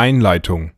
Einleitung.